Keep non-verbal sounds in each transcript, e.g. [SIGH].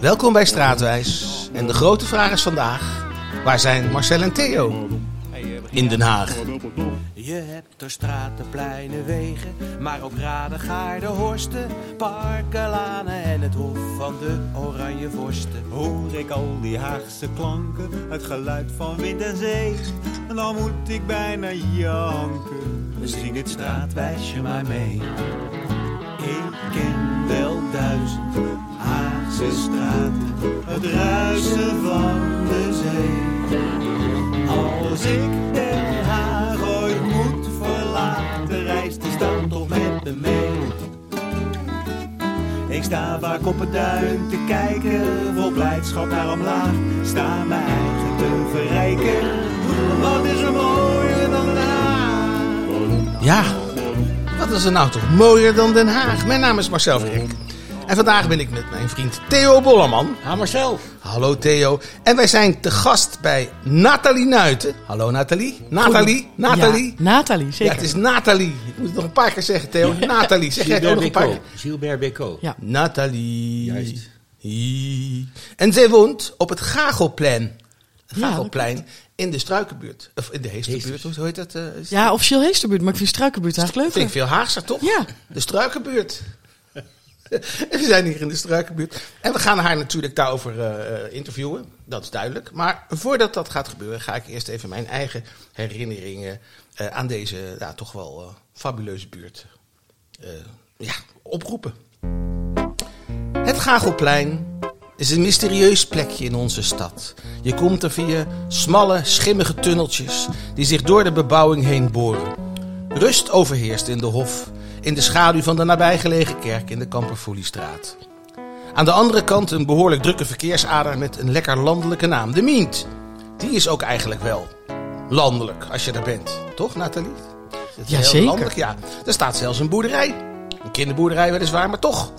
Welkom bij Straatwijs. En de grote vraag is vandaag: waar zijn Marcel en Theo? In Den Haag. Je hebt er straten, pleinen, wegen, maar ook raden, gaarden, horsten, parken, lanen en het hof van de oranje vorsten. Hoor ik al die Haagse klanken, het geluid van wind en zee, en dan moet ik bijna janken. Zing het straatwijsje maar mee. Ik ken wel duizend Het ruisen van de zee. Als ik Den Haag ooit moet verlaten, reist die stad toch met me mee. Ik sta vaak op het duin te kijken, vol blijdschap naar omlaag. Sta mijn eigen te verrijken, wat is er mooier dan Den Haag? Ja, wat is er nou toch mooier dan Den Haag? Mijn naam is Marcel Verrek. En vandaag ben ik met mijn vriend Theo Bollerman. Ha Marcel. Hallo Theo. En wij zijn te gast bij Nathalie Nuiten. Hallo Nathalie. Nathalie. Nathalie. Ja, Nathalie, Ja, zeker. het is Nathalie. Ik moet het nog een paar keer zeggen, Theo. [LAUGHS] Nathalie. Zeg jij het ook nog een paar keer? Gilbert Bécaud. Ja. Nathalie. Juist. Hi. En zij woont op het Gagelplein. Ja, Gagelplein in de Struikenbuurt. Of in de Heesterbuurt, hoe heet dat? eh, Ja, officieel Heesterbuurt, maar ik vind Struikenbuurt eigenlijk Vind leuker. ik veel Haagser, toch? Ja. De Struikenbuurt. [LAUGHS] We zijn hier in de Struikenbuurt. En we gaan haar natuurlijk daarover eh, eh, interviewen. Dat is duidelijk. Maar voordat dat gaat gebeuren, ga ik eerst even mijn eigen herinneringen eh, aan deze ja, toch wel fabuleuze buurt ja, oproepen. Het Gagelplein is een mysterieus plekje in onze stad. Je komt er via smalle, schimmige tunneltjes die zich door de bebouwing heen boren. Rust overheerst in de hof, in de schaduw van de nabijgelegen kerk in de Kamperfoliestraat. Aan de andere kant een behoorlijk drukke verkeersader met een lekker landelijke naam, de Mient. Die is ook eigenlijk wel landelijk als je er bent. Toch, Nathalie? Jazeker. landelijk, ja. Er staat zelfs een boerderij. Een kinderboerderij weliswaar, maar toch.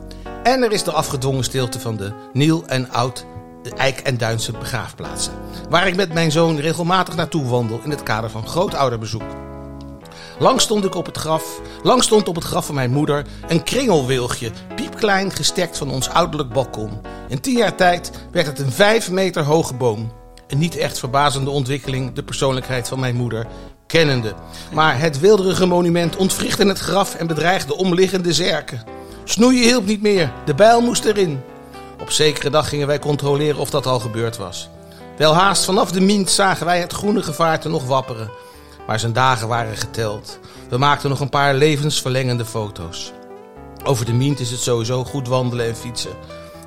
En er is de afgedwongen stilte van de Niel en Oud de Eik en Duinse begraafplaatsen. Waar ik met mijn zoon regelmatig naartoe wandel in het kader van grootouderbezoek. Lang stond ik op het graf, lang stond op het graf van mijn moeder een kringelwilgje, piepklein gestekt van ons ouderlijk balkon. In tien jaar tijd werd het een vijf meter hoge boom. Een niet echt verbazende ontwikkeling, de persoonlijkheid van mijn moeder, kennende. Maar het wilderige monument ontwrichtte het graf en bedreigde omliggende zerken. Snoeien hielp niet meer, de bijl moest erin. Op zekere dag gingen wij controleren of dat al gebeurd was. Welhaast vanaf de Mient zagen wij het groene gevaarte nog wapperen. Maar zijn dagen waren geteld. We maakten nog een paar levensverlengende foto's. Over de Mient is het sowieso goed wandelen en fietsen.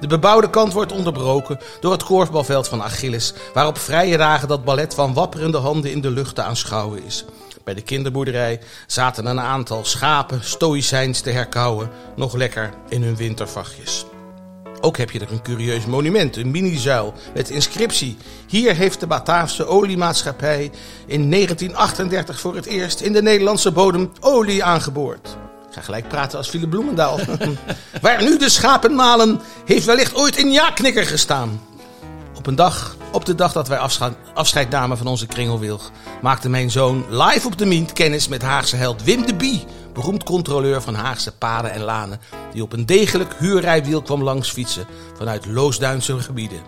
De bebouwde kant wordt onderbroken door het korfbalveld van Achilles, waar op vrije dagen dat ballet van wapperende handen in de lucht te aanschouwen is. Bij de kinderboerderij zaten een aantal schapen stoïcijns te herkauwen, nog lekker in hun wintervachtjes. Ook heb je er een curieus monument, een minizuil met inscriptie. Hier heeft de Bataafse oliemaatschappij in 1938 voor het eerst in de Nederlandse bodem olie aangeboord. Ik ga gelijk praten als Philip Bloemendaal. [LAUGHS] Waar nu de schapen malen, heeft wellicht ooit een ja-knikker gestaan. Op een dag, op de dag dat wij afscheid namen van onze kringelwilg, maakte mijn zoon live op de Mient kennis met Haagse held Wim de Bie, beroemd controleur van Haagse paden en lanen, die op een degelijk huurrijwiel kwam langs fietsen vanuit Loosduinse gebieden.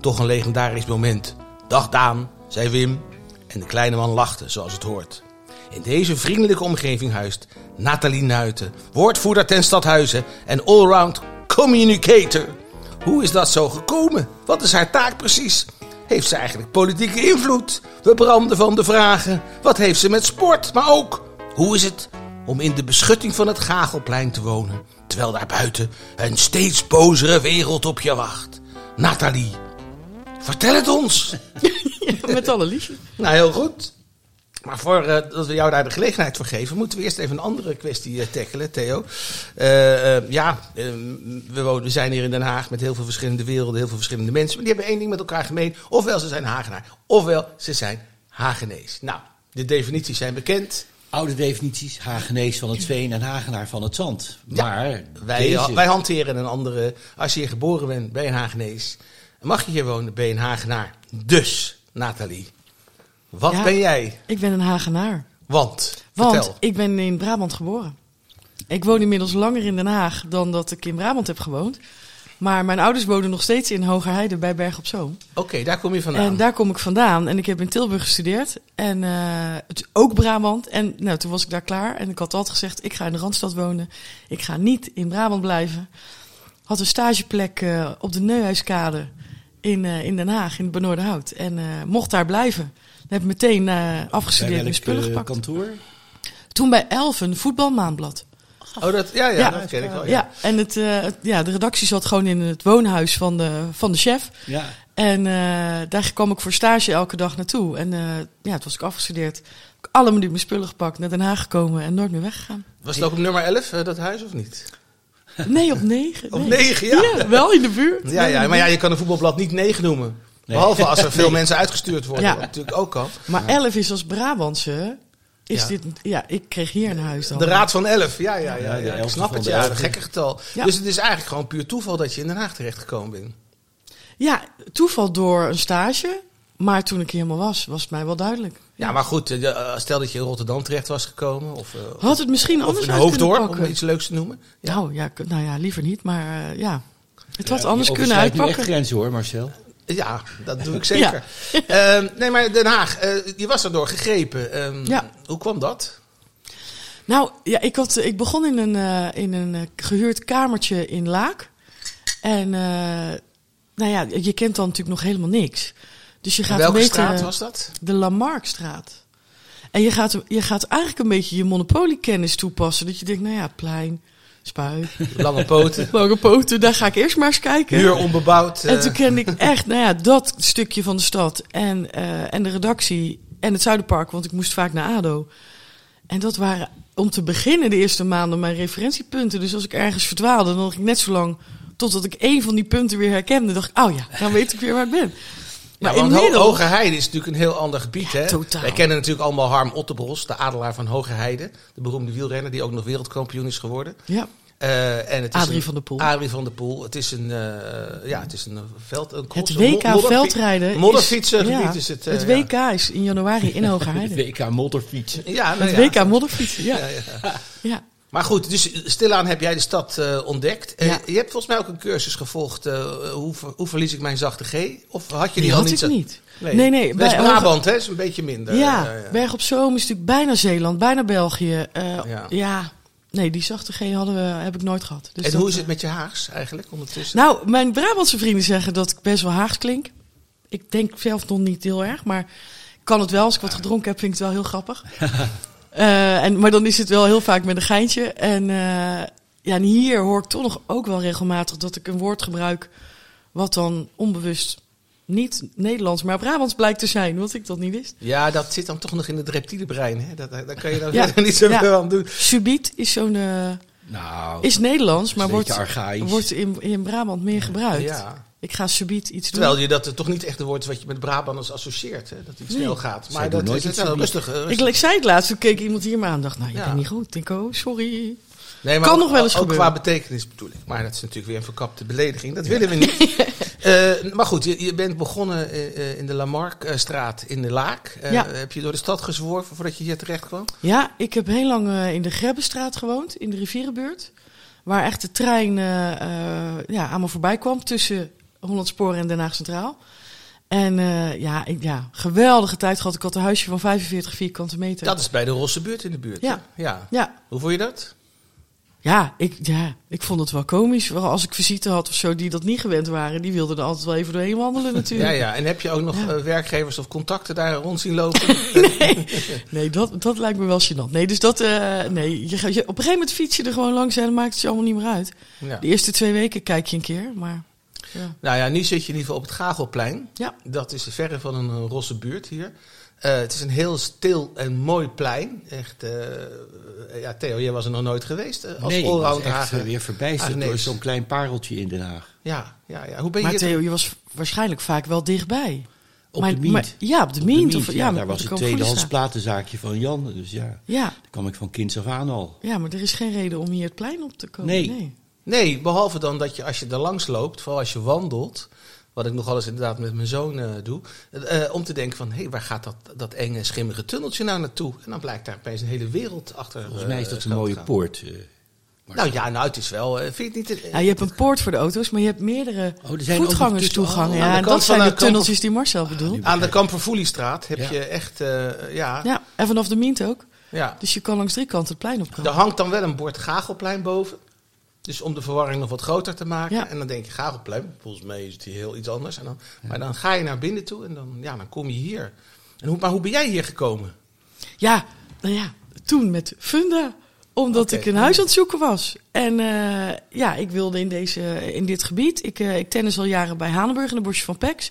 Toch een legendarisch moment. Dag Daan, zei Wim, en de kleine man lachte zoals het hoort. In deze vriendelijke omgeving huist Nathalie Nuiten, woordvoerder ten Stadhuizen en allround communicator. Hoe is dat zo gekomen? Wat is haar taak precies? Heeft ze eigenlijk politieke invloed? We branden van de vragen. Wat heeft ze met sport? Maar ook, hoe is het om in de beschutting van het Gagelplein te wonen, terwijl daar buiten een steeds bozere wereld op je wacht? Nathalie, vertel het ons. [LAUGHS] Met alle liefde. Nou, heel goed. Maar voordat dat we jou daar de gelegenheid voor geven, moeten we eerst even een andere kwestie eh, tackelen, Theo. Eh, eh, ja, eh, we, wonen, we zijn hier in Den Haag met heel veel verschillende werelden, heel veel verschillende mensen. Maar die hebben één ding met elkaar gemeen. Ofwel ze zijn Hagenaar, ofwel ze zijn Hagenees. Nou, de definities zijn bekend. Oude definities, Hagenees van het veen en Hagenaar van het zand. Ja, Maar Wij, deze, wij hanteren een andere. Als je hier geboren bent, ben je een Hagenees. Mag je hier wonen, ben je een Hagenaar. Dus, Nathalie, wat Ja. ben jij? Ik ben een Hagenaar. Want, Want vertel. ik ben in Brabant geboren. Ik woon inmiddels langer in Den Haag dan dat ik in Brabant heb gewoond. Maar mijn ouders wonen nog steeds in Hogerheide bij Berg op Zoom. Oké, daar kom je vandaan. En daar kom ik vandaan. En ik heb in Tilburg gestudeerd. En het is ook Brabant. En nou, toen was ik daar klaar. En ik had altijd gezegd, ik ga in de Randstad wonen. Ik ga niet in Brabant blijven. Had een stageplek eh, op de Neuhuiskade in, eh, in Den Haag, in het Benoordenhout. En mocht daar blijven. Heb meteen eh, afgestudeerd en Bij spullen eh, gepakt. kantoor? Toen bij Elfen, een voetbalmaanblad. Oh, dat, ja, ja, Ja. dat ken ik wel. Ja, Ja. en het, eh, het- ja, de redactie zat gewoon in het woonhuis van de, van de chef. Ja. En daar kwam ik voor stage elke dag naartoe. En ja, toen was ik afgestudeerd. Ik alle minuten mijn spullen gepakt, naar Den Haag gekomen en nooit meer weggegaan. Was het ook op nummer 11, eh, dat huis, of niet? Nee, op negen. Op nee. 9, ja. wel in de buurt. Ja, ja, maar ja, je kan een voetbalblad niet 9 noemen. Nee. Behalve als er veel mensen uitgestuurd worden, Ja. wat natuurlijk ook kan. Maar elf is als Brabantse. Is Ja. dit, ja, ik kreeg hier een huis dan. De Raad van 11, ja, ja, ja. Ja, ik snap het, ja, een gekke getal. Ja. Dus het is eigenlijk gewoon puur toeval dat je in Den Haag terechtgekomen bent. Ja, toeval door een stage. Maar toen ik hier helemaal was, was het mij wel duidelijk. Ja, maar goed, eh, eh, stel dat je in Rotterdam terecht was gekomen. Of, eh, Had het misschien of anders in Hoofddorp, om iets leuks te noemen. Nou, ja, nou ja, liever niet. Maar ja, het had anders je kunnen overschrijdt nu echt uitpakken. grenzen hoor, Marcel. Ja, dat doe ik zeker. [LAUGHS] Ehm, nee, maar Den Haag, eh, je was erdoor gegrepen. Ehm, Ja. Hoe kwam dat? Nou, ja, ik, had, ik begon in een, eh, in een eh, gehuurd kamertje in Laak. En nou ja, je kent dan natuurlijk nog helemaal niks. Dus je gaat Welke beetje, straat was dat? De Lamarckstraat. En je gaat, je gaat eigenlijk een beetje je monopoliekennis toepassen. Dat je denkt, nou ja, plein, spuit, [LAUGHS] Lange poten, lange poten, daar ga ik eerst maar eens kijken. huur onbebouwd. En eh, toen kende ik echt, nou ja, dat stukje van de stad en, eh, en de redactie en het Zuiderpark, want ik moest vaak naar ADO. En dat waren om te beginnen de eerste maanden mijn referentiepunten. Dus als ik ergens verdwaalde, dan ging ik net zo lang totdat ik één van die punten weer herkende. dacht ik, oh ja, dan weet ik weer waar ik ben. Ja, Maar want Ho- inmiddels... Hoge Heide is natuurlijk een heel ander gebied. hè? totaal. Wij kennen natuurlijk allemaal Harm Otterbos, de adelaar van Hoge Heide. De beroemde wielrenner die ook nog wereldkampioen is geworden. Ja, Eh, en het is Adrie een- van der Poel. Adrie van der Poel. Het is een, eh, ja, het is een veld, een cross, het WK veldrijden Modderfietsengebied ja, is het. eh, het ja. WK is in januari in Hoge De [LAUGHS] Heide. WK motorfiets. Ja, nou Het ja. WK modderfietsen, ja. Ja, ja. Maar goed, dus stilaan heb jij de stad eh, ontdekt. Eh, je hebt volgens mij ook een cursus gevolgd. eh, hoe, hoe verlies ik mijn zachte G? Of had je die, Die al had niet? ik niet. Nee, nee. bij Hoge- West-Brabant, hè? is een beetje minder. Ja, ja. Berg op Zoom is natuurlijk bijna Zeeland, bijna België. Ja. ja. nee, die zachte G hadden we, heb ik nooit gehad. Dus en dat, hoe is het met je Haags eigenlijk ondertussen? Nou, mijn Brabantse vrienden zeggen dat ik best wel Haags klink. Ik denk zelf nog niet heel erg, maar kan het wel. Als ik wat gedronken heb, vind ik het wel heel grappig. [LAUGHS] Eh, en, maar dan is het wel heel vaak met een geintje. En, eh, ja, en hier hoor ik toch nog ook wel regelmatig dat ik een woord gebruik... wat dan onbewust niet Nederlands, maar Brabants blijkt te zijn. Wat ik dat niet wist. Ja, dat zit dan toch nog in het reptiele brein. Hè? Dat, daar kan je dan Ja. [LAUGHS] niet zoveel Ja. aan doen. Subiet is zo'n... eh, Nou, is Nederlands, maar wordt, archaïs. wordt in, in Brabant meer gebruikt. Ja. Ik ga subiet iets doen. Terwijl je dat het toch niet echt een woord is wat je met Brabanders associeert. Hè? Dat het Nee. snel gaat. Maar dat nooit is het iets wel rustig. eh, Ik, zei het laatst, toen keek iemand hier maar aan en dacht, nou, je Ja. bent niet goed. Oh, sorry. Nee, Kan ook- nog wel eens ook gebeuren. qua betekenis bedoel ik. Maar dat is natuurlijk weer een verkapte belediging. Dat willen we niet. [LAUGHS] Eh, maar goed, je, je bent begonnen eh, eh, in de Lamarckstraat in de Laak. Eh, Ja. Heb je door de stad gezworven voordat je hier terecht kwam? Ja, ik heb heel lang in de Grebbestraat gewoond, in de rivierenbuurt. Waar echt de trein ja, aan me voorbij kwam tussen Hollandspoor en Den Haag Centraal. En eh, ja, ik, ja, geweldige tijd gehad. Ik had een huisje van 45 vierkante meter. Dat is bij de Rosse buurt in de buurt. Ja. ja. Ja, Hoe vond je dat? ja, ik, ja, ik vond het wel komisch. Als ik visite had of zo die dat niet gewend waren. Die wilden er altijd wel even doorheen wandelen [LAUGHS] Ja, natuurlijk. ja. En heb je ook nog Ja. eh, werkgevers of contacten daar rond zien lopen? [LAUGHS] nee, nee dat, dat lijkt me wel gênant. Nee, dus dat, eh, nee, je, je, op een gegeven moment fiets je er gewoon langs en dan maakt het je allemaal niet meer uit. ja. De eerste twee weken kijk je een keer, maar ja. Nou ja, nu zit je in ieder geval op het Gagelplein. Ja. Dat is verre van een eh, rosse buurt hier. Eh, het is een heel stil en mooi plein. Echt, eh, ja, Theo, jij was er nog nooit geweest als nee, ik was echt weer verbijsterd door zo'n klein pareltje in Den Haag. Ja, ja, ja. Hoe ben je Maar Theo, je was waarschijnlijk vaak wel dichtbij. Op Maar- de Miet. maar- ja, op de Op Of, ja, daar was het tweedehands platenzaakje van Jan. Dus ja, Ja, daar kwam ik van kinds af aan al. ja, maar er is geen reden om hier het plein op te komen. Nee. Nee, behalve dan dat je als je er langs loopt, vooral als je wandelt, wat ik nog alles inderdaad met mijn zoon eh, doe, eh, om te denken van, hé, hey, waar gaat dat, dat enge, schimmige tunneltje nou naartoe? En dan blijkt daar opeens een hele wereld achter. Volgens eh, mij is dat een mooie gaan. poort. Nou ja, nou het is wel... eh, vind je het niet... Ja, je hebt een poort voor de auto's, maar je hebt meerdere Oh, er zijn ook nog voetgangerstoegangen. oh, ja, de en kant dat van zijn de de tunneltjes die Marcel Ah, bedoelt. aan de Kampervoeliestraat heb Ja. je echt... eh, ja, Ja, en vanaf de Mint ook. ja. Dus je kan langs drie kanten het plein op Er hangt dan wel een bord Gagelplein boven. Dus om de verwarring nog wat groter te maken. Ja. En dan denk je Gagelplein, volgens mij is het hier heel iets anders. En dan, Maar dan ga je naar binnen toe en dan, ja, dan kom je hier. En hoe, maar hoe ben jij hier gekomen? Ja, nou ja, toen met Funda. Omdat ik een huis aan het zoeken was. En eh, ja, ik wilde in, deze, in dit gebied. Ik, eh, ik tennis al jaren bij Hanenburg in de bosje van Pex.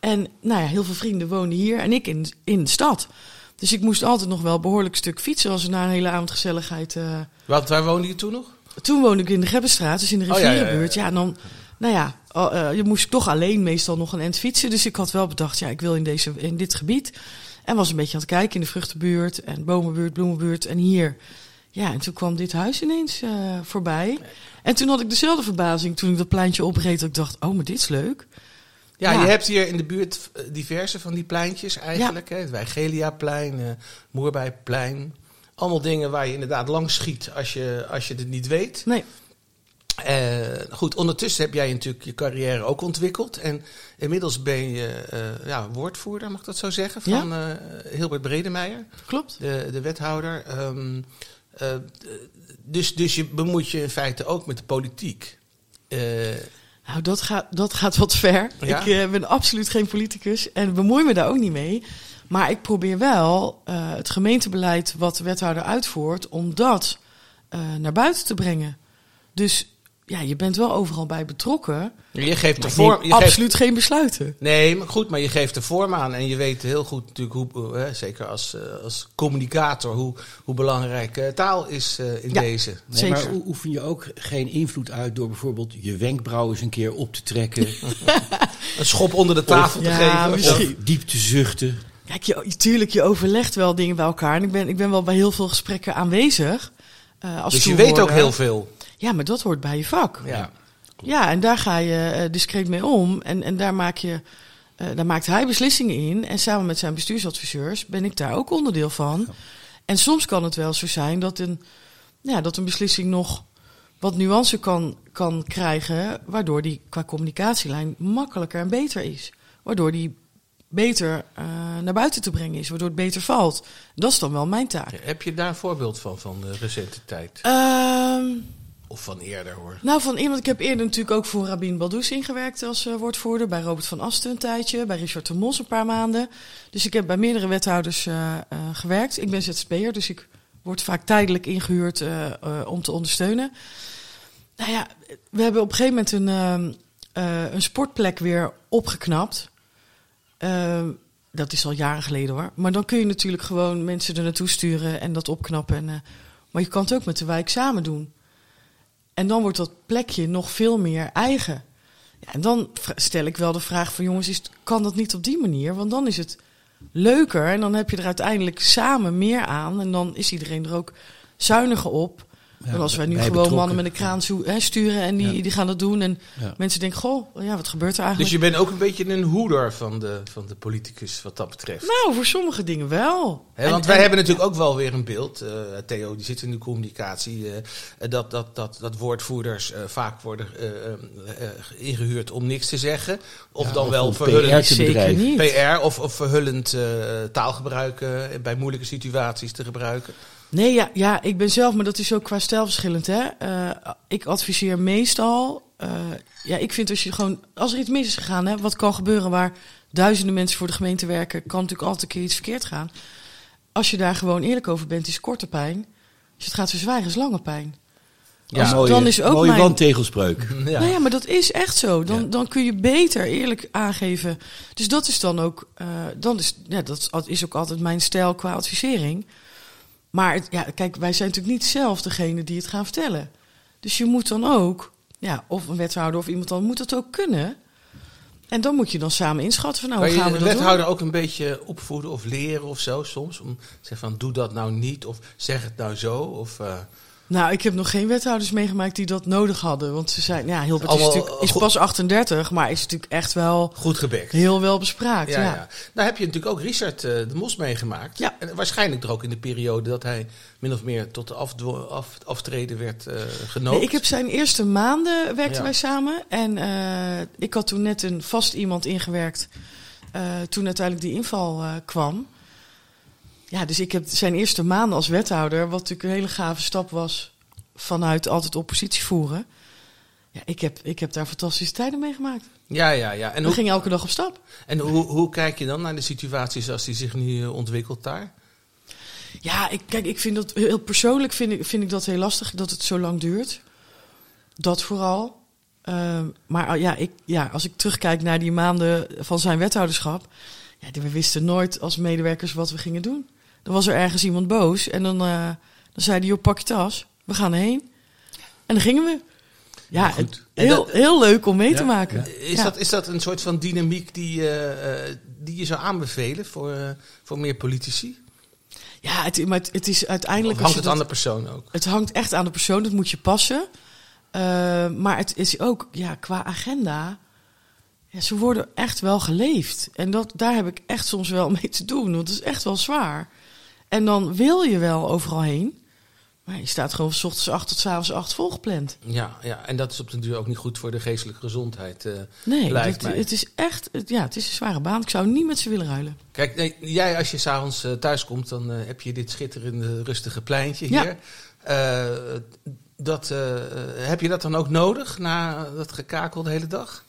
En nou ja, heel veel vrienden wonen hier en ik in, in de stad. Dus ik moest altijd nog wel een behoorlijk stuk fietsen als er na een hele avond gezelligheid... eh, Want waar woonde je toen nog? Toen woonde ik in de Gebbenstraat, dus in de Oh, ja, ja, ja, ja. rivierenbuurt. ja, dan, nou ja, eh, je moest toch alleen meestal nog een end fietsen. Dus ik had wel bedacht, ja, ik wil in, deze, in dit gebied. En was een beetje aan het kijken in de vruchtenbuurt en bomenbuurt, bloemenbuurt en hier. Ja, en toen kwam dit huis ineens eh, voorbij. En toen had ik dezelfde verbazing toen ik dat pleintje opreed. Dat ik dacht, oh, maar dit is leuk. Ja, Ja. je hebt hier in de buurt eh, diverse van die pleintjes eigenlijk. Hè? Het Wijgeliaplein, eh Moerbijplein. Allemaal dingen waar je inderdaad langs schiet als je, als je het niet weet. Nee, Eh, goed, ondertussen heb jij natuurlijk je carrière ook ontwikkeld. En inmiddels ben je eh, ja, woordvoerder, mag ik dat zo zeggen, Ja. van eh, Hilbert Bredemeijer, klopt. de, de wethouder. Ehm, eh, dus, dus je bemoeit je in feite ook met de politiek. Nou, dat gaat, dat gaat wat ver. Ja? Ik ben absoluut geen politicus en bemoei me daar ook niet mee. Maar ik probeer wel eh, het gemeentebeleid wat de wethouder uitvoert, om dat eh, naar buiten te brengen. Dus ja, je bent wel overal bij betrokken. je geeft de vorm. Je geeft, absoluut geen besluiten. nee, maar goed, maar je geeft de vorm aan. En je weet heel goed natuurlijk, hoe, eh, zeker als, eh, als communicator, hoe, hoe belangrijk eh, taal is eh, in Ja. deze. Nee, Zeker. maar oefen je ook geen invloed uit door bijvoorbeeld je wenkbrauwen eens een keer op te trekken? [LAUGHS] Een schop onder de tafel te Ja, geven. of- misschien. of diep te zuchten? Kijk, je, tuurlijk, je overlegt wel dingen bij elkaar. En ik ben, ik ben wel bij heel veel gesprekken aanwezig. eh, als Dus je weet ook heel veel. Ja, maar dat hoort bij je vak. Ja. Ja, en daar ga je eh, discreet mee om. En, en daar, maak je, eh, daar maakt hij beslissingen in. En samen met zijn bestuursadviseurs ben ik daar ook onderdeel van. En soms kan het wel zo zijn dat een, ja, dat een beslissing nog wat nuance kan, kan krijgen. Waardoor die qua communicatielijn makkelijker en beter is. Waardoor die beter eh, naar buiten te brengen is. Waardoor het beter valt. Dat is dan wel mijn taak. Heb je daar een voorbeeld van, van de recente tijd? Ehm Of van eerder hoor. Nou, van iemand. Ik heb eerder natuurlijk ook voor Rabin Baldous ingewerkt als eh, woordvoerder. Bij Robert van Asten een tijdje. Bij Richard de Mos een paar maanden. Dus ik heb bij meerdere wethouders eh, gewerkt. Ik ben ZZP'er, dus ik word vaak tijdelijk ingehuurd eh, eh, om te ondersteunen. Nou ja, we hebben op een gegeven moment een, ehm, eh, een sportplek weer opgeknapt. Ehm, dat is al jaren geleden hoor. Maar dan kun je natuurlijk gewoon mensen er naartoe sturen en dat opknappen. En, eh, maar je kan het ook met de wijk samen doen. En dan wordt dat plekje nog veel meer eigen. Ja, en dan stel ik wel de vraag van jongens, is, kan dat niet op die manier? Want dan is het leuker en dan heb je er uiteindelijk samen meer aan. En dan is iedereen er ook zuiniger op. Ja, dan als wij nu gewoon betrokken. mannen met een kraan zo- hè, sturen en die, Ja. die gaan dat doen. En Ja. mensen denken, goh, ja, wat gebeurt er Dus eigenlijk? je bent ook een beetje een hoeder van de, van de politicus wat dat betreft. Nou, voor sommige dingen wel. En- want wij en- hebben natuurlijk ook wel weer een beeld. eh, Theo, die zit in de communicatie. eh, dat, dat, dat, dat woordvoerders eh, vaak worden eh, eh, eh, ingehuurd om niks te zeggen. Of Ja, dan of wel verhullend PR te Zeker bedrijven. niet. PR of, of verhullend eh, taalgebruik eh, bij moeilijke situaties te gebruiken. Nee, ja, ja, ik ben zelf, maar dat is ook qua stijl verschillend. Hè? Eh, ik adviseer meestal. eh, ja, ik vind als je gewoon. Als er iets mis is gegaan, hè, wat kan gebeuren waar duizenden mensen voor de gemeente werken, kan natuurlijk altijd een keer iets verkeerd gaan. Als je daar gewoon eerlijk over bent, is korte pijn. Als je het gaat verzwijgen, is lange pijn. Ja, Als- mooie, dan is ook mooie mijn- wandtegelspreuk. [LAUGHS] Ja. Nou ja, maar dat is echt zo. Dan, Ja. dan kun je beter eerlijk aangeven. Dus dat is dan ook. eh, dan is, ja, dat is ook altijd mijn stijl qua advisering. Maar ja, kijk, wij zijn natuurlijk niet zelf degene die het gaan vertellen. Dus je moet dan ook, ja, of een wethouder of iemand dan moet het ook kunnen. En dan moet je dan samen inschatten van nou, hoe gaan we de dat wethouder doen? ook een beetje opvoeden of leren of zo soms? Om te zeggen van doe dat nou niet of zeg het nou zo. Of, eh, Nou, ik heb nog geen wethouders meegemaakt die dat nodig hadden. Want ze zijn, ja, Hilbert Allemaal, is, natuurlijk, is pas 38, maar is natuurlijk echt wel Goed gebekt. heel wel bespraakt. Ja, Ja, ja. Nou heb je natuurlijk ook Richard eh, de Mos meegemaakt. Ja. En waarschijnlijk er ook in de periode dat hij min of meer tot de af, aftreden werd eh genoopt. Nee, ik heb zijn eerste maanden werkten Ja. wij samen. En eh, ik had toen net een vast iemand ingewerkt. toen uiteindelijk die inval kwam. Ja, dus ik heb zijn eerste maanden als wethouder, wat natuurlijk een hele gave stap was vanuit altijd oppositie voeren. Ja, ik heb, ik heb daar fantastische tijden meegemaakt. Ja, ja, ja. En, We hoe, gingen elke dag op stap. en hoe, hoe kijk je dan naar de situatie zoals die zich nu eh, ontwikkelt daar? Ja, ik, kijk, ik vind dat heel persoonlijk vind ik, vind ik dat heel lastig dat het zo lang duurt. Dat vooral. Ehm, maar ah, ja, ik, ja, als ik terugkijk naar die maanden van zijn wethouderschap. Ja, we wisten nooit als medewerkers wat we gingen doen. Dan was er ergens iemand boos en dan, eh, dan zei hij: joh, pak je tas, we gaan erheen. En dan gingen we. Ja, goed. heel, dat- heel leuk om mee te Ja, maken. Is, dat, is dat een soort van dynamiek die, eh, eh, die je zou aanbevelen voor, voor meer politici? Ja, het, maar het, het is uiteindelijk. hangt het aan de persoon ook? Het hangt echt aan de persoon, dat moet je passen. Maar het is ook ja, qua agenda. Ja, ze worden echt wel geleefd. En dat, daar heb ik echt soms wel [LAUGHS] mee te doen, want het is echt wel zwaar. En dan wil je wel overal heen. Maar je staat gewoon van ochtends 8 tot 's avonds 8 volgepland. Ja, ja, en dat is op den duur ook niet goed voor de geestelijke gezondheid. eh. Nee, Lijkt mij. het is echt het, ja, het is een zware baan. Ik zou niet met ze willen ruilen. Kijk, nee, jij als je s'avonds uh, thuis komt, dan eh, heb je dit schitterende rustige pleintje Ja. hier. Eh, dat, heb je dat dan ook nodig na dat gekakel de hele dag?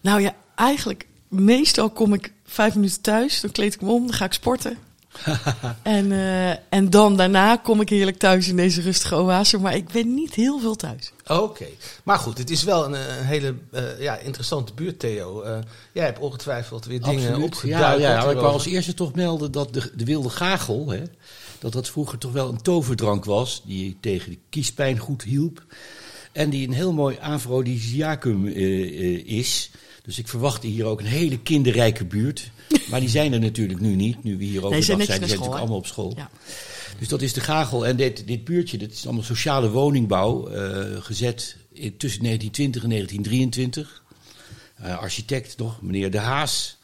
Nou ja, eigenlijk, meestal kom ik vijf minuten thuis, dan kleed ik me om, dan ga ik sporten. [LAUGHS] en, eh, en dan daarna kom ik heerlijk thuis in deze rustige oase, maar ik ben niet heel veel thuis. Oké, maar goed, het is wel een, eh, een hele eh, ja, interessante buurt, Theo. Eh, jij hebt ongetwijfeld weer dingen Absoluut. Ja, ja, maar ik wou als eerste toch melden dat de, de wilde gagel, hè, dat dat vroeger toch wel een toverdrank was, die tegen de kiespijn goed hielp. En die een heel mooi afrodisiacum eh, eh, is. Dus ik verwachtte hier ook een hele kinderrijke buurt. Maar die zijn er natuurlijk nu niet, nu we hier overdag zijn zijn. zijn school, natuurlijk allemaal op school. Ja. Dus dat is de Gagel. En dit, dit buurtje, dat is allemaal sociale woningbouw, eh, gezet in, tussen 1920 en 1923. Eh, architect nog, meneer De Haas.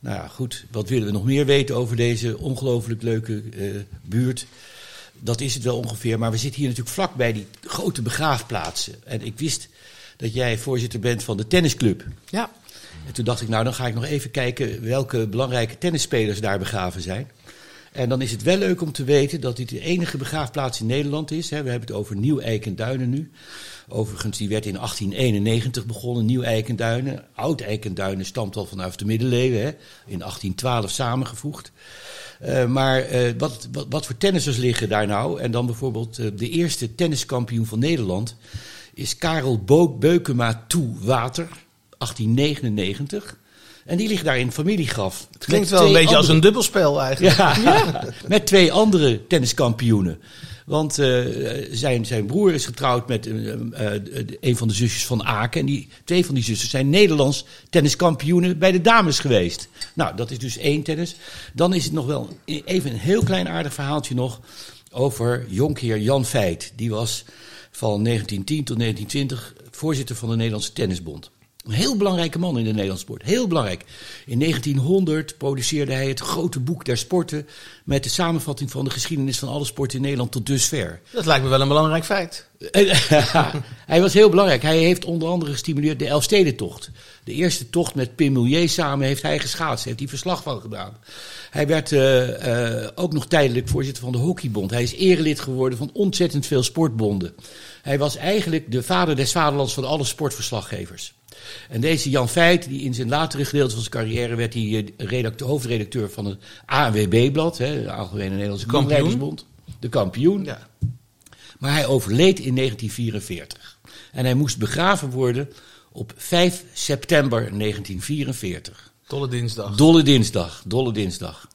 Nou ja, goed, wat willen we nog meer weten over deze ongelooflijk leuke eh, buurt? Dat is het wel ongeveer, maar we zitten hier natuurlijk vlak bij die grote begraafplaatsen. En ik wist dat jij voorzitter bent van de tennisclub. Ja, En toen dacht ik, nou dan ga ik nog even kijken welke belangrijke tennisspelers daar begraven zijn. En dan is het wel leuk om te weten dat dit de enige begraafplaats in Nederland is. We hebben het over Nieuw-Eik en Duinen nu. Overigens, die werd in 1891 begonnen, Nieuw-Eik en Duinen. Oud-Eik en Duinen stamt al vanaf de middeleeuwen, in 1812 samengevoegd. Uh, maar uh, wat, wat, wat, voor tennissers liggen daar nou? En dan bijvoorbeeld uh, de eerste tenniskampioen van Nederland is Karel Beukema Toe Water, 1899. En die ligt daar in familiegraf. Het klinkt wel een beetje andere... als een dubbelspel eigenlijk. Ja, ja, [LAUGHS] met twee andere tenniskampioenen. Want uh, zijn, zijn broer is getrouwd met uh, uh, een van de zusjes van Aken. En die, twee van die zusters zijn Nederlands tenniskampioenen bij de dames geweest. Nou, dat is dus één tennis. Dan is het nog wel even een heel klein aardig verhaaltje nog over jonkheer Jan Veit. Die was van 1910 tot 1920 voorzitter van de Nederlandse Tennisbond. Een heel belangrijke man in de Nederlandse sport. Heel belangrijk. In 1900 produceerde hij het grote boek der sporten. met de samenvatting van de geschiedenis van alle sporten in Nederland tot dusver. Dat lijkt me wel een belangrijk feit. [LAUGHS] hij was heel belangrijk. Hij heeft onder andere gestimuleerd de Elfstedentocht. De eerste tocht met Pim Milieu samen heeft hij geschaatst. Heeft hij verslag van gedaan. Hij werd uh, uh, ook nog tijdelijk voorzitter van de Hockeybond. Hij is erelid geworden van ontzettend veel sportbonden. Hij was eigenlijk de vader des vaderlands van alle sportverslaggevers. En deze Jan Veit, die in zijn latere gedeelte van zijn carrière werd hij redacteur, hoofdredacteur van het ANWB-blad, de Algemene Nederlandse Kampioenbond. De kampioen. Ja. Maar hij overleed in 1944. En hij moest begraven worden op 5 september 1944. Dolle dinsdag. Dolle dinsdag, dolle dinsdag.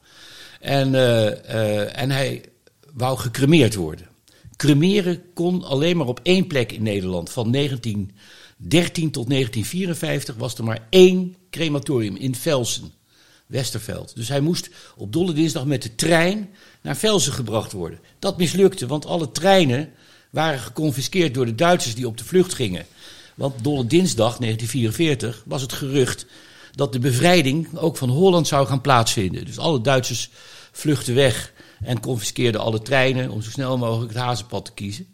En, uh, uh, en hij wou gecremeerd worden. Cremeren kon alleen maar op één plek in Nederland. Van 1913 tot 1954 was er maar één crematorium in Velsen, Westerveld. Dus hij moest op dolle dinsdag met de trein naar Velsen gebracht worden. Dat mislukte, want alle treinen waren geconfiskeerd door de Duitsers die op de vlucht gingen. Want Dolle Dinsdag 1944 was het gerucht dat de bevrijding ook van Holland zou gaan plaatsvinden. Dus alle Duitsers vluchtten weg en confiskeerden alle treinen om zo snel mogelijk het hazenpad te kiezen.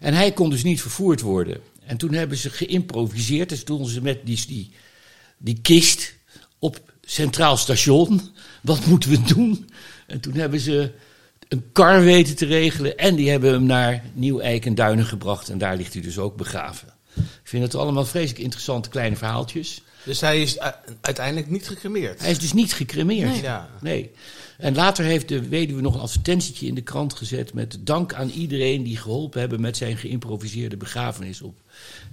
En hij kon dus niet vervoerd worden. En toen hebben ze geïmproviseerd. Dus toen ze met die, die, die kist op Centraal Station. Wat moeten we doen? En toen hebben ze een kar weten te regelen. En die hebben hem naar Nieuw-Eik en Duinen gebracht. En daar ligt hij dus ook begraven. Ik vind het allemaal vreselijk interessante kleine verhaaltjes. Dus hij is uiteindelijk niet gecremeerd. Hij is dus niet gecremeerd. Nee. Ja. Nee. En later heeft de weduwe nog een advertentietje in de krant gezet met dank aan iedereen die geholpen hebben met zijn geïmproviseerde begrafenis op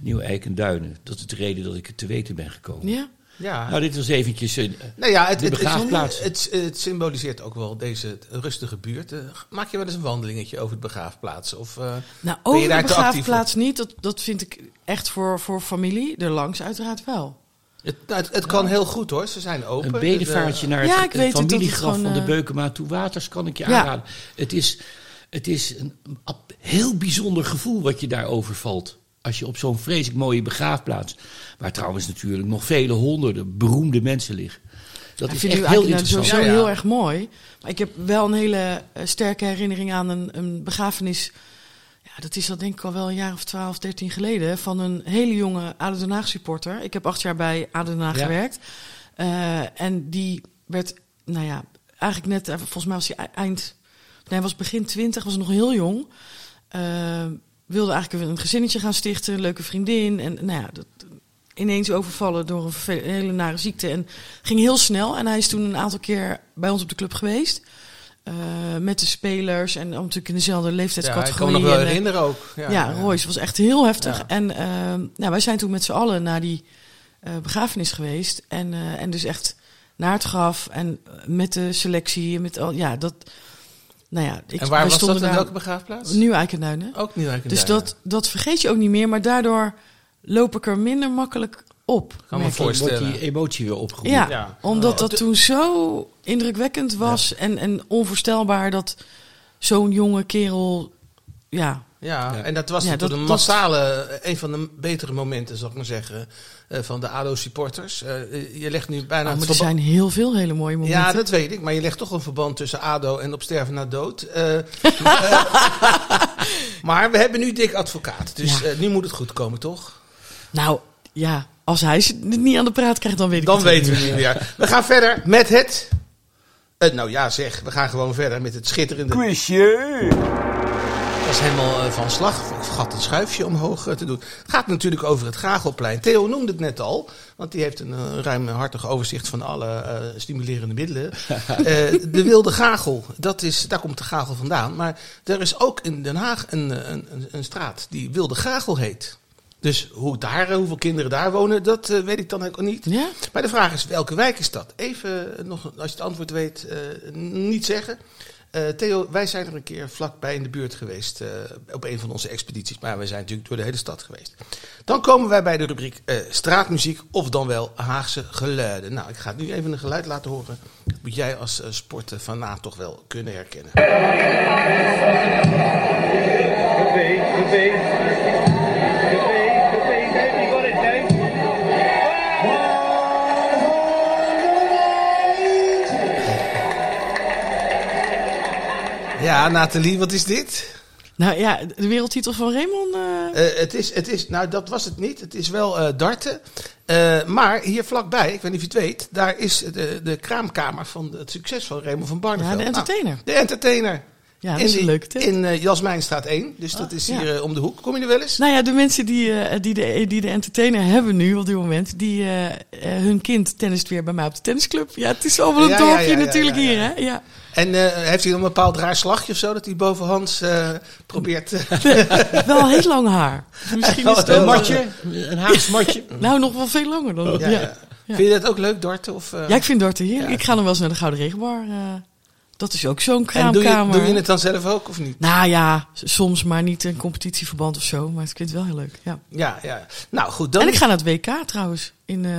Nieuw Eik en Duinen. Dat is de reden dat ik het te weten ben gekomen. Ja. Ja. Nou, dit was eventjes. eh, Nou ja, het, De het, het, begraafplaats. het, het symboliseert ook wel deze rustige buurt. Eh, Maak je wel eens een wandelingetje over het begraafplaats? Of, eh, Nou, Ben je over daar de te actief begraafplaats niet. Dat, dat vind ik echt voor, voor familie. Erlangs uiteraard wel. Het, nou, het, het kan heel goed hoor, ze zijn open. een bedevaartje De- naar het, Ja, ik het weet het, dat het familiegraf gewoon, van de eh, Beukema toe Waters kan ik je Ja. aanraden. Het is, het is een ab- heel bijzonder gevoel wat je daar overvalt. Als je op zo'n vreselijk mooie begraafplaats, waar trouwens natuurlijk nog vele honderden beroemde mensen liggen. Dat ik is vind echt u heel nou interessant. sowieso Ja, ja. heel erg mooi. Maar ik heb wel een hele eh, sterke herinnering aan een, een begrafenis. Dat is al denk ik al wel een jaar of 12, 13 geleden. Van een hele jonge ADO Den Haag supporter. Ik heb acht jaar bij ADO Den Haag Ja. gewerkt. Eh, en die werd, nou ja, eigenlijk net, eh, volgens mij was hij eind, nee, hij was begin 20, was nog heel jong. Eh, wilde eigenlijk een gezinnetje gaan stichten, een leuke vriendin. En nou ja, dat, ineens overvallen door een hele nare ziekte. En ging heel snel. En hij is toen een aantal keer bij ons op de club geweest. Eh, met de spelers en natuurlijk in dezelfde Ja, ik leeftijdscategorie. kan me nog wel eh, herinneren ook. ja, Ja, Royce was echt heel heftig. Ja. En ehm, nou, wij zijn toen met z'n allen naar die eh, begrafenis geweest. En, eh, en dus echt naar het graf en eh, met de selectie. en Met al, ja, dat, nou ja, ik, En waar was dat? In welke begraafplaats? Nieuw Eikenduinen. Ook niet uit Dus dat, dat vergeet je ook niet meer. Maar daardoor loop ik er minder makkelijk op. Kan me voorstellen. Wordt die emotie weer opgeroepen. Ja, Ja. omdat dat toen zo indrukwekkend was. En, en onvoorstelbaar dat zo'n jonge kerel... Ja, Ja, Ja. en dat was Ja, natuurlijk dat- een massale, een van de betere momenten, zal ik maar zeggen, eh, van de ADO-supporters. Eh, je legt nu bijna... maar een er zijn heel veel hele mooie momenten. Ja, dat weet ik, maar je legt toch een verband tussen ADO en op sterven na dood. Eh, [LAUGHS] eh, maar we hebben nu dik advocaat, dus Ja. eh, nu moet het goed komen, toch? Nou, ja, als hij ze niet aan de praat krijgt, dan weet ik Dan het weten we het niet meer. We gaan verder met het... eh, nou ja, zeg, we gaan gewoon verder met het schitterende... Quizje! Dat is helemaal eh, van slag. Ik vergat het schuifje omhoog eh, te doen. Het gaat natuurlijk over het Gagelplein. Theo noemde het net al, want die heeft een eh, ruimhartig overzicht van alle eh, stimulerende middelen. [LAUGHS] Eh, de Wilde Gagel, dat is, daar komt de Gagel vandaan. Maar er is ook in Den Haag een, een, een, een straat die Wilde Gagel heet. Dus hoe daar, eh, hoeveel kinderen daar wonen, dat eh, weet ik dan ook niet. Ja? Maar de vraag is, welke wijk is dat? Even eh, nog, als je het antwoord weet, niet zeggen. Theo, wij zijn er een keer vlakbij in de buurt geweest op een van onze expedities. Maar wij zijn natuurlijk door de hele stad geweest. Dan komen wij bij de rubriek straatmuziek of dan wel Haagse geluiden. Nou, ik ga nu even een geluid laten horen. Dat moet jij als uh, sportfanaat toch wel kunnen herkennen. Ja, Nathalie, wat is dit? Nou ja, de wereldtitel van Raymond. eh, Uh, het, is, het is, nou dat was het niet. Het is wel uh, darten. Maar hier vlakbij, ik weet niet of je het weet, daar is de, de kraamkamer van het succes van Raymond van Barneveld. ja, de entertainer. Nou, de entertainer. Ja, dat in is een leuke tip. In uh, Jasmijnstraat 1. Dus dat is ja. hier uh, om de hoek. Kom je er wel eens? Nou ja, de mensen die, eh, die, de, die de entertainer hebben nu op dit moment, die eh, eh, hun kind tennist weer bij mij op de tennisclub. Ja, het is allemaal een Ja, dorpje ja, ja, natuurlijk ja, ja. hier, hè? Ja. En uh, heeft hij dan een bepaald raar slagje of zo dat hij bovenhands uh, probeert? [LAUGHS] wel heel lang haar. [LAUGHS] Misschien is het Een matje, een Haags matje. Nou, nog wel veel langer dan. ja, Ja, ja. Ja. Vind je dat ook leuk, darten? Of, uh... Ja, ik vind Dorten heerlijk. Ja. Ik ga nog wel eens naar de Gouden Regenbar. Eh, dat is ook zo'n en kraamkamer. doe je, doe je het dan zelf ook of niet? Nou ja, soms maar niet een competitieverband of zo. Maar ik vind het wel heel leuk. Ja. Ja, ja. Nou goed, dan. En ik ga naar het WK trouwens in eh,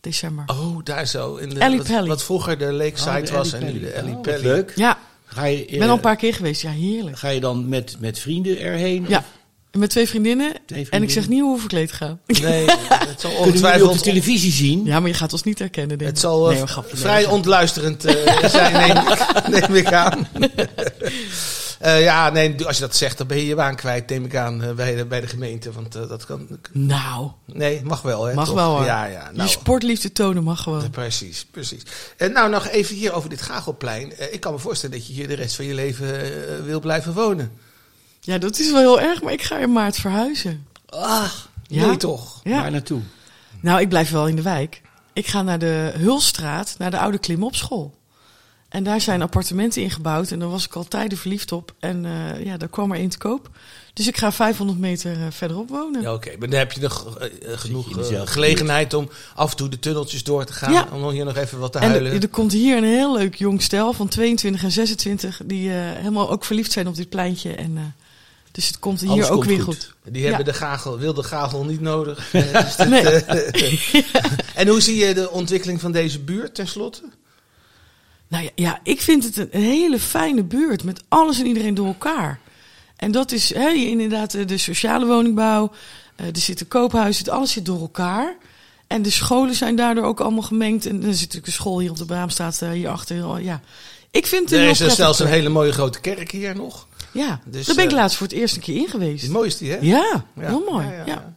december. Oh, daar zo. In de, Ellie wat, wat vroeger de Lakeside Oh, de was en nu de Ellie Oh, Pelly. Leuk. Ja, Ga je, Ik ben al een paar keer geweest. Ja, heerlijk. Ga je dan met, met vrienden erheen? Ja, met twee vriendinnen. Twee En ik zeg niet hoe we verkleed gaan. Nee, [LAUGHS] het zal jullie op de ongetwijfeld televisie zien? Ja, maar je gaat ons niet herkennen, denk ik. Het zal eh, nee, hoor, grapje, nee, vrij ontluisterend eh, [LAUGHS] zijn, neem ik, neem ik aan. [LAUGHS] Eh, ja, nee, als je dat zegt, dan ben je je baan kwijt, neem ik aan, bij, de, bij de gemeente. Want dat kan... Nou, Nee, mag wel, hè? mag toch? wel hoor. Ja, ja. Je Nou, sportliefde tonen mag gewoon. Precies, precies. En nou, nog even hier over dit Gagelplein. Ik kan me voorstellen dat je hier de rest van je leven wil blijven wonen. Ja, dat is wel heel erg, maar ik ga in maart verhuizen. Ach, Ja? nee toch? Ja. Waar naartoe? Nou, ik blijf wel in de wijk. Ik ga naar de Hulstraat, naar de oude klimopschool. En daar zijn appartementen ingebouwd en daar was ik al tijden verliefd op. En eh, ja, daar kwam er één te koop. Dus ik ga 500 meter eh, verderop wonen. Ja, oké. Maar dan heb je nog eh, genoeg in gelegenheid om af en toe de tunneltjes door te gaan. Ja. Om hier nog even wat te en huilen. er, er komt hier een heel leuk jong stel van 22 en 26... die eh, helemaal ook verliefd zijn op dit pleintje. En, eh, dus het komt hier Alles ook komt weer goed. goed. Die Ja. hebben de gagel, wilde gagel niet nodig. [LAUGHS] Eh, dus Nee. eh, [LAUGHS] [LAUGHS] en hoe zie je de ontwikkeling van deze buurt tenslotte? Nou ja, ja, ik vind het een hele fijne buurt met alles en iedereen door elkaar. En dat is hè, inderdaad eh, de sociale woningbouw, er zitten koophuizen, alles zit door elkaar. En de scholen zijn daardoor ook allemaal gemengd. En er zit natuurlijk een school hier op de Braamstraat, hierachter. Ja. Ik vind het Er is zelfs een hele mooie grote kerk hier nog. Ja, Dus, daar ben ik eh, laatst voor het eerst een keer in geweest. Mooi is die, hè? Ja, Ja. heel mooi. Ja, Ja, ja, ja.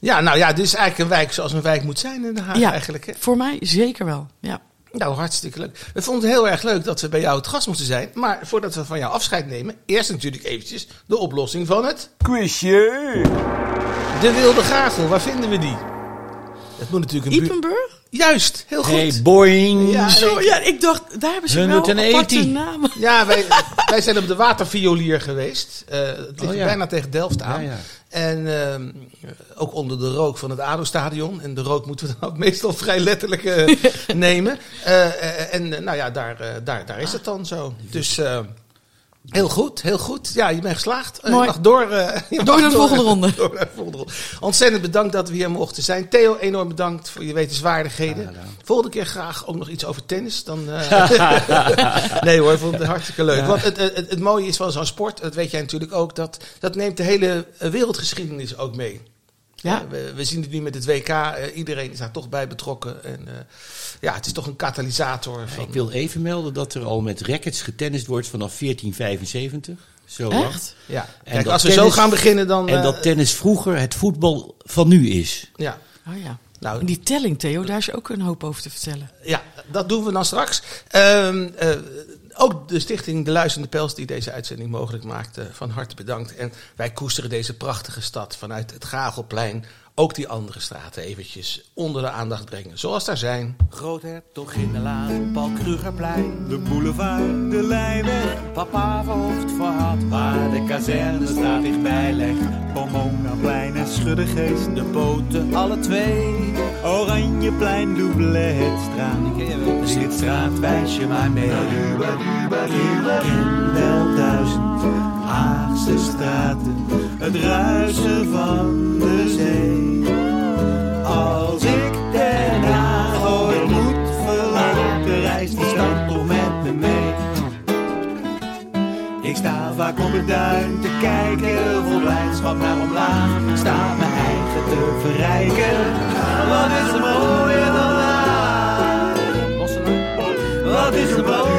Ja, nou ja, dit is eigenlijk een wijk zoals een wijk moet zijn in Den Haag Ja. eigenlijk. Hè? Voor mij zeker wel. Ja. Nou, hartstikke leuk. We vonden het heel erg leuk dat we bij jou het gast moesten zijn. Maar voordat we van jou afscheid nemen, eerst natuurlijk eventjes de oplossing van het... Quizje! De Wilde Gagel, waar vinden we die? Het moet natuurlijk een buurt... Juist, heel goed. Hey, boing! Ja, Zo, ja, ik dacht, daar hebben ze wel 180. aparte namen. Ja, wij, [LAUGHS] wij zijn op de waterviolier geweest. Eh, het ligt Oh, ja. bijna tegen Delft aan. Ja, ja. En ehm, ook onder de rook van het ADO-stadion. En de rook moeten we dan ook meestal vrij letterlijk eh, [LAUGHS] nemen. Eh, en nou ja, daar, daar, daar is het dan zo. Dus eh, heel goed, heel goed. Ja, je bent geslaagd. Eh, je mag door, eh, [LAUGHS] je mag Door naar de volgende ronde. [LAUGHS] Door naar de volgende ronde. Ontzettend bedankt dat we hier mochten zijn. Theo, enorm bedankt voor je wetenswaardigheden. Volgende keer graag ook nog iets over tennis. Dan, eh, [LAUGHS] nee hoor, ik vond het hartstikke leuk. Want het, het, het mooie is van zo'n sport, dat weet jij natuurlijk ook, dat, dat neemt de hele wereldgeschiedenis ook mee. Ja. Eh, We, we zien het nu met het WK, eh, iedereen is daar toch bij betrokken. En eh, ja, het is toch een katalysator. Van, Ik wil even melden dat er al met rackets getennist wordt vanaf 1475. Zo lang. Echt? ja. En Kijk, dat als we tennis- zo gaan beginnen, dan. En dat tennis vroeger het voetbal van nu is. ja. Oh ja. Nou, En die telling, Theo, daar is ook een hoop over te vertellen. Ja, dat doen we dan straks. Ehm, eh, ook de stichting De Luisterende Pels die deze uitzending mogelijk maakte, van harte bedankt. En wij koesteren deze prachtige stad vanuit het Gagelplein. Ook die andere straten eventjes onder de aandacht brengen, zoals daar zijn. Groothertoginnenlaan, Paul Krugerplein. De boulevard, de Lijnweg, Papa verhoogd voor had, waar de kazernestraat dichtbij legt. Pomonaplein en Schuddegeest. De poten, alle twee. Oranjeplein, Doubletstraat. Zitstraat, wijs je maar mee. In duizend Haagse straten, het ruisen van de zee. Als ik Den Haag ooit moet verlaten, reist die stad toch met me mee. Ik sta vaak op het duin te kijken, vol blijdschap naar omlaag. Sta mijn eigen te verrijken, wat is er mooier dan daar? Wat is er mooier